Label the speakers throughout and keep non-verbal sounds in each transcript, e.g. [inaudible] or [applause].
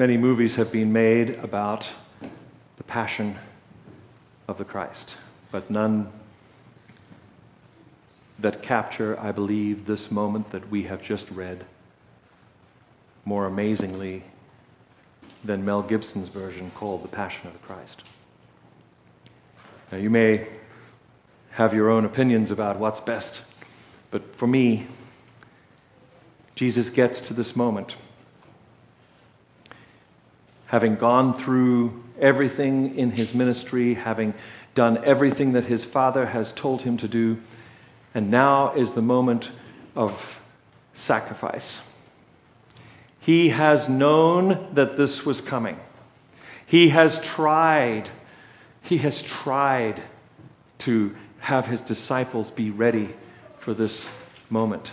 Speaker 1: Many movies have been made about the passion of the Christ, but none that capture, I believe, this moment that we have just read more amazingly than Mel Gibson's version called The Passion of the Christ. Now, you may have your own opinions about what's best, but for me, Jesus gets to this moment. Having gone through everything in his ministry, having done everything that his Father has told him to do, and now is the moment of sacrifice. He has known that this was coming. He has tried, he has tried to have his disciples be ready for this moment.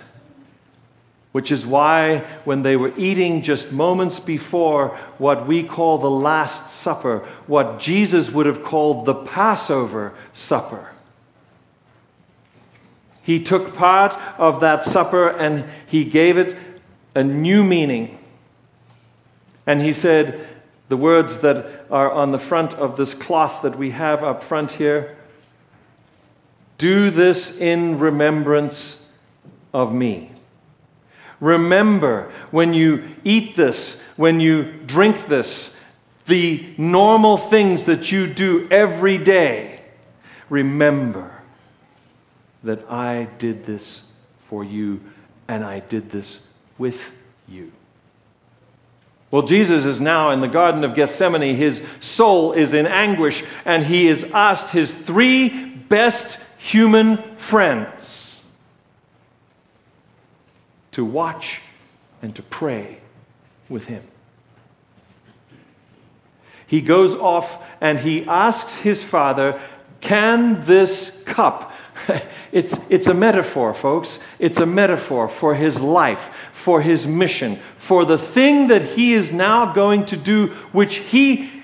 Speaker 1: Which is why, when they were eating just moments before what we call the Last Supper, what Jesus would have called the Passover supper, he took part of that supper and he gave it a new meaning. And he said the words that are on the front of this cloth that we have up front here Do this in remembrance of me. Remember when you eat this, when you drink this, the normal things that you do every day. Remember that I did this for you and I did this with you. Well, Jesus is now in the Garden of Gethsemane. His soul is in anguish, and he has asked his three best human friends to watch and to pray with him. He goes off and he asks his father, Can this cup [laughs] it's, it's a metaphor, folks. It's a metaphor for his life, for his mission, for the thing that he is now going to do, which he,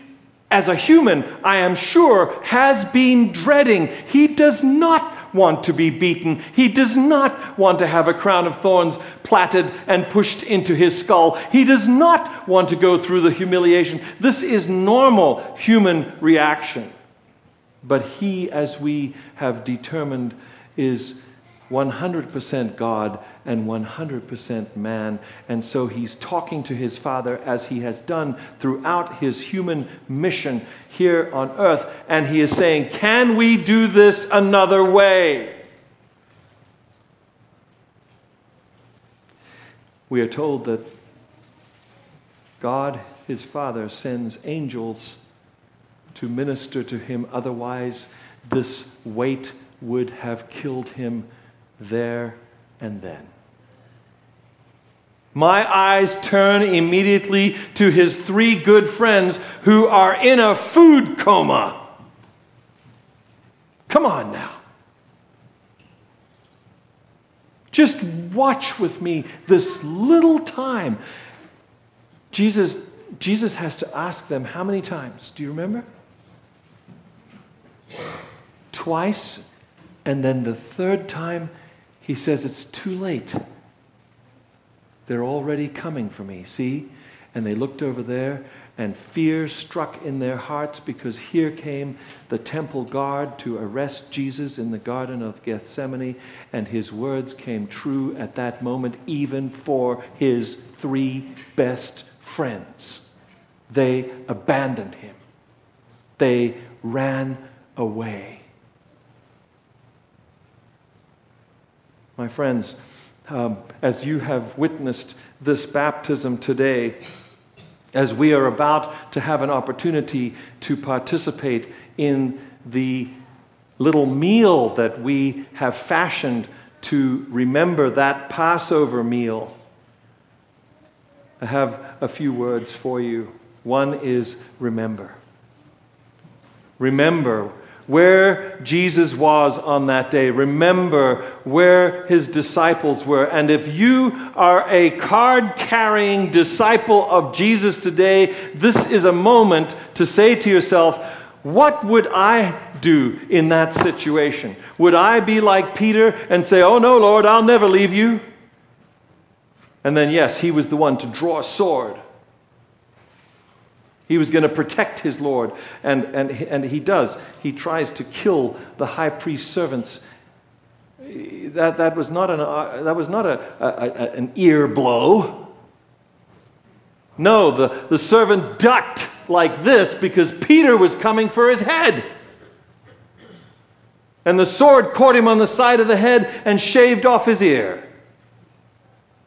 Speaker 1: as a human, I am sure, has been dreading. He does not want to be beaten. He does not want to have a crown of thorns platted and pushed into his skull. He does not want to go through the humiliation. This is normal human reaction. But he, as we have determined, is 100% God and 100% man. And so he's talking to his Father as he has done throughout his human mission here on earth. And he is saying, Can we do this another way? We are told that God, his Father, sends angels to minister to him. Otherwise, this weight would have killed him there and then. My eyes turn immediately to his three good friends who are in a food coma. Come on now. Just watch with me this little time. Jesus, Jesus has to ask them how many times? Do you remember? Twice, and then the third time, he says, It's too late. They're already coming for me. See? And they looked over there, and fear struck in their hearts because here came the temple guard to arrest Jesus in the Garden of Gethsemane, and his words came true at that moment, even for his three best friends. They abandoned him, they ran away. My friends, um, as you have witnessed this baptism today, as we are about to have an opportunity to participate in the little meal that we have fashioned to remember that Passover meal, I have a few words for you. One is remember. Remember where Jesus was on that day. Remember where his disciples were. And if you are a card carrying disciple of Jesus today, this is a moment to say to yourself, what would I do in that situation? Would I be like Peter and say, Oh no, Lord, I'll never leave you? And then, yes, he was the one to draw a sword He was going to protect his Lord, and, and, and he does. He tries to kill the high priest's servants. That, that was not, an, uh, that was not a, a, a, an ear blow. No, the, the servant ducked like this because Peter was coming for his head. And the sword caught him on the side of the head and shaved off his ear.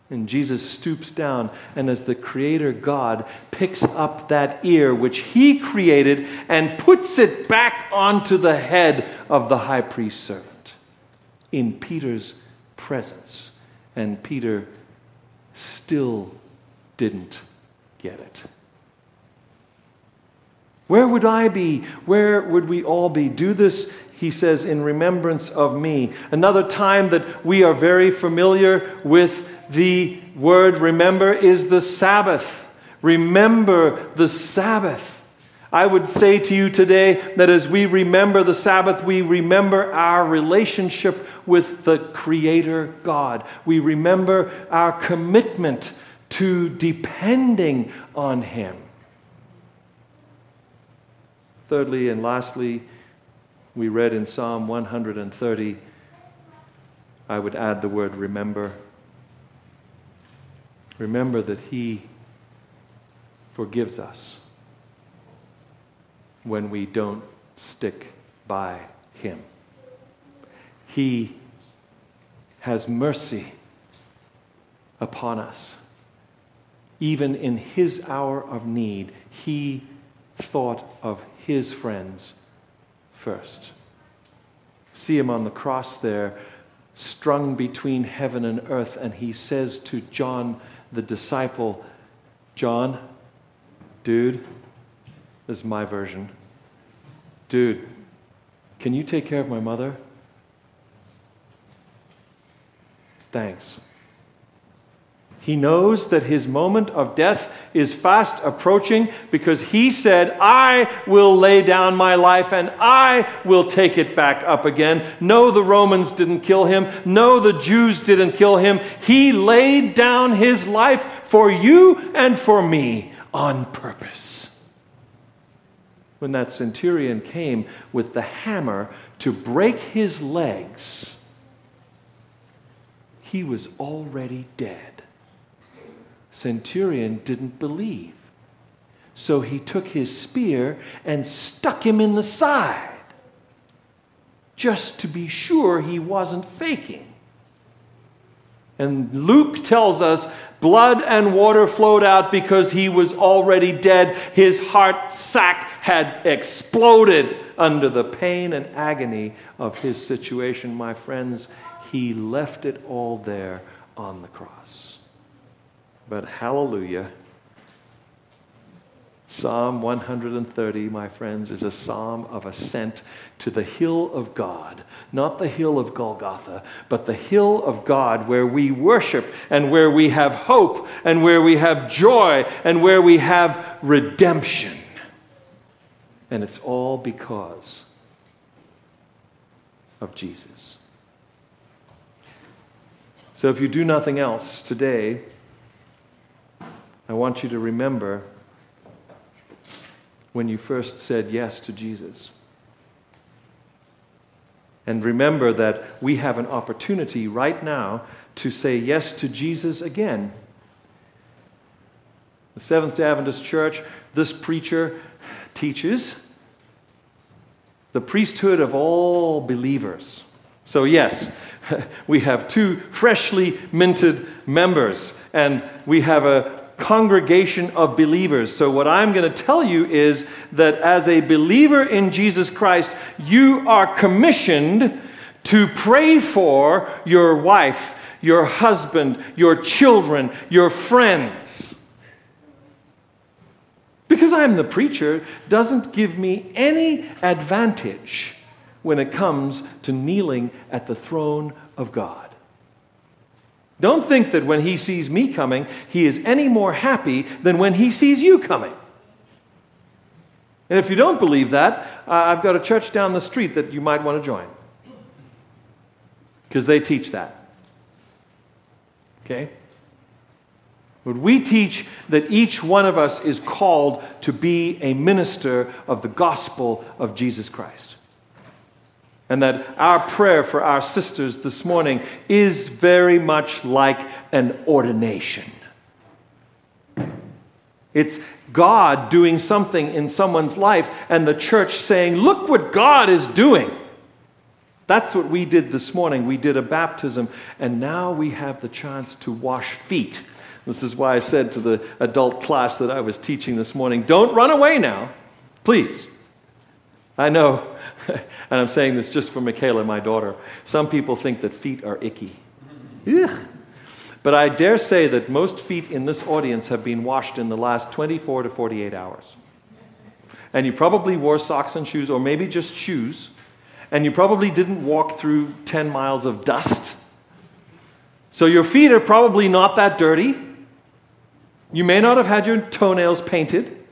Speaker 1: And Jesus stoops down, and as the Creator God picks up that ear which He created and puts it back onto the head of the high priest servant in Peter's presence. And Peter still didn't get it. Where would I be? Where would we all be? Do this, he says, in remembrance of me. Another time that we are very familiar with the word remember is the Sabbath. Remember the Sabbath. I would say to you today that as we remember the Sabbath, we remember our relationship with the Creator God. We remember our commitment to depending on Him. Thirdly and lastly, we read in Psalm 130, I would add the word remember. Remember that He forgives us when we don't stick by Him. He has mercy upon us. Even in His hour of need, He thought of His friends first. See Him on the cross there, strung between heaven and earth, and He says to John, the disciple, John, dude, this is my version. Dude, can you take care of my mother? Thanks. He knows that his moment of death is fast approaching because he said, I will lay down my life and I will take it back up again. No, the Romans didn't kill him. No, the Jews didn't kill him. He laid down his life for you and for me on purpose. When that centurion came with the hammer to break his legs, he was already dead centurion didn't believe. So he took his spear and stuck him in the side, just to be sure he wasn't faking. And Luke tells us blood and water flowed out because he was already dead. His heart sac had exploded under the pain and agony of his situation. My friends, he left it all there on the cross. But hallelujah. Psalm 130, my friends, is a psalm of ascent to the hill of God. Not the hill of Golgotha, but the hill of God where we worship and where we have hope and where we have joy and where we have redemption. And it's all because of Jesus. So if you do nothing else today, I want you to remember when you first said yes to Jesus. And remember that we have an opportunity right now to say yes to Jesus again. The Seventh day Adventist Church, this preacher teaches the priesthood of all believers. So, yes, [laughs] we have two freshly minted members, and we have a congregation of believers. So, what I'm going to tell you is that as a believer in Jesus Christ, you are commissioned to pray for your wife, your husband, your children, your friends. Because I'm the preacher doesn't give me any advantage when it comes to kneeling at the throne of God. Don't think that when he sees me coming, he is any more happy than when he sees you coming. And if you don't believe that, uh, I've got a church down the street that you might want to join. Because they teach that. Okay? But we teach that each one of us is called to be a minister of the gospel of Jesus Christ. And that our prayer for our sisters this morning is very much like an ordination. It's God doing something in someone's life and the church saying, Look what God is doing. That's what we did this morning. We did a baptism, and now we have the chance to wash feet. This is why I said to the adult class that I was teaching this morning don't run away now, please. I know, [laughs] and I'm saying this just for Michaela, my daughter. Some people think that feet are icky. Ugh. But I dare say that most feet in this audience have been washed in the last 24 to 48 hours. And you probably wore socks and shoes, or maybe just shoes, and you probably didn't walk through 10 miles of dust. So your feet are probably not that dirty. You may not have had your toenails painted.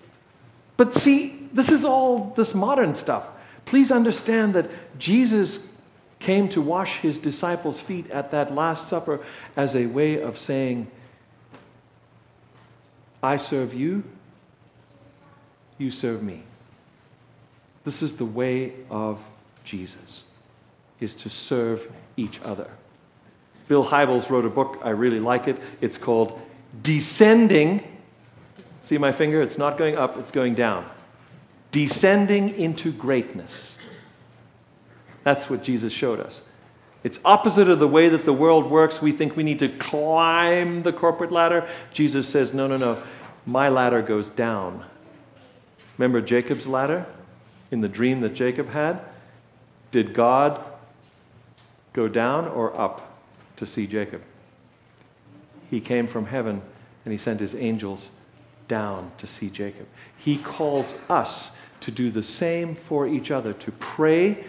Speaker 1: But see, this is all this modern stuff. Please understand that Jesus came to wash his disciples' feet at that Last Supper as a way of saying, I serve you, you serve me. This is the way of Jesus, is to serve each other. Bill Hybels wrote a book, I really like it. It's called Descending. See my finger? It's not going up, it's going down. Descending into greatness. That's what Jesus showed us. It's opposite of the way that the world works. We think we need to climb the corporate ladder. Jesus says, no, no, no. My ladder goes down. Remember Jacob's ladder in the dream that Jacob had? Did God go down or up to see Jacob? He came from heaven and he sent his angels down to see Jacob. He calls us to do the same for each other, to pray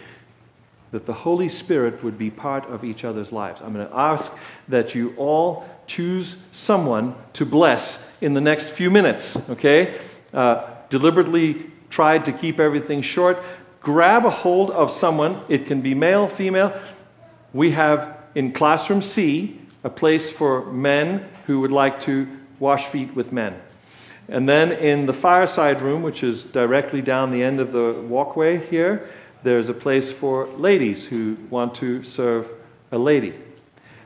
Speaker 1: that the Holy Spirit would be part of each other's lives. I'm going to ask that you all choose someone to bless in the next few minutes, okay? Uh, deliberately tried to keep everything short. Grab a hold of someone. It can be male, female. We have in classroom C a place for men who would like to wash feet with men. And then in the fireside room, which is directly down the end of the walkway here, there's a place for ladies who want to serve a lady.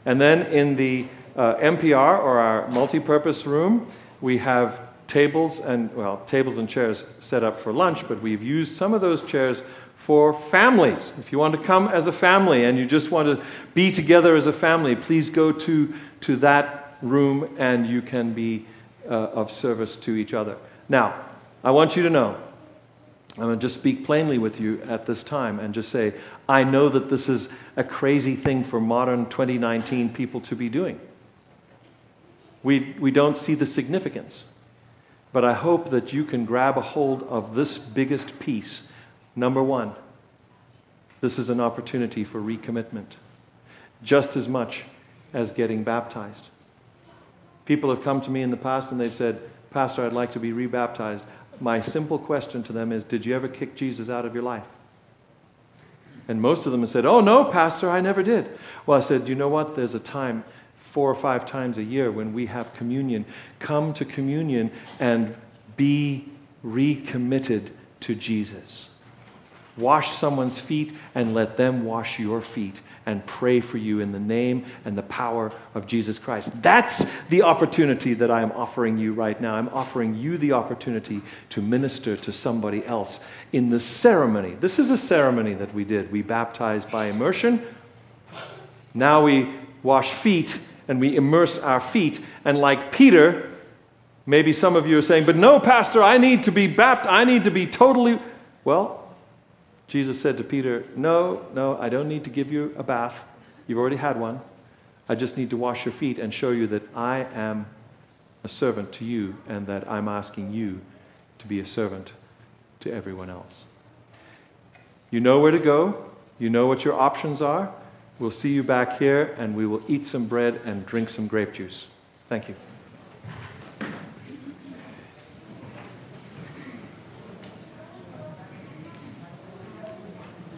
Speaker 1: And then in the uh, MPR, or our multi-purpose room, we have tables and, well, tables and chairs set up for lunch, but we've used some of those chairs for families. If you want to come as a family and you just want to be together as a family, please go to, to that room and you can be Uh, of service to each other. Now, I want you to know I'm going to just speak plainly with you at this time and just say, I know that this is a crazy thing for modern 2019 people to be doing. We, we don't see the significance. But I hope that you can grab a hold of this biggest piece. Number one, this is an opportunity for recommitment, just as much as getting baptized. People have come to me in the past and they've said, Pastor, I'd like to be rebaptized my simple question to them is Did you ever kick Jesus out of your life? And most of them have said, Oh, no, Pastor, I never did. Well, I said, You know what? There's a time, four or five times a year, when we have communion. Come to communion and be recommitted to Jesus. Wash someone's feet and let them wash your feet and pray for you in the name and the power of Jesus Christ. That's the opportunity that I am offering you right now. I'm offering you the opportunity to minister to somebody else in the ceremony. This is a ceremony that we did. We baptized by immersion. Now we wash feet and we immerse our feet. And like Peter, maybe some of you are saying, but no, Pastor, I need to be baptized. I need to be totally. Well, Jesus said to Peter, No, no, I don't need to give you a bath. You've already had one. I just need to wash your feet and show you that I am a servant to you and that I'm asking you to be a servant to everyone else. You know where to go, you know what your options are. We'll see you back here and we will eat some bread and drink some grape juice. Thank you.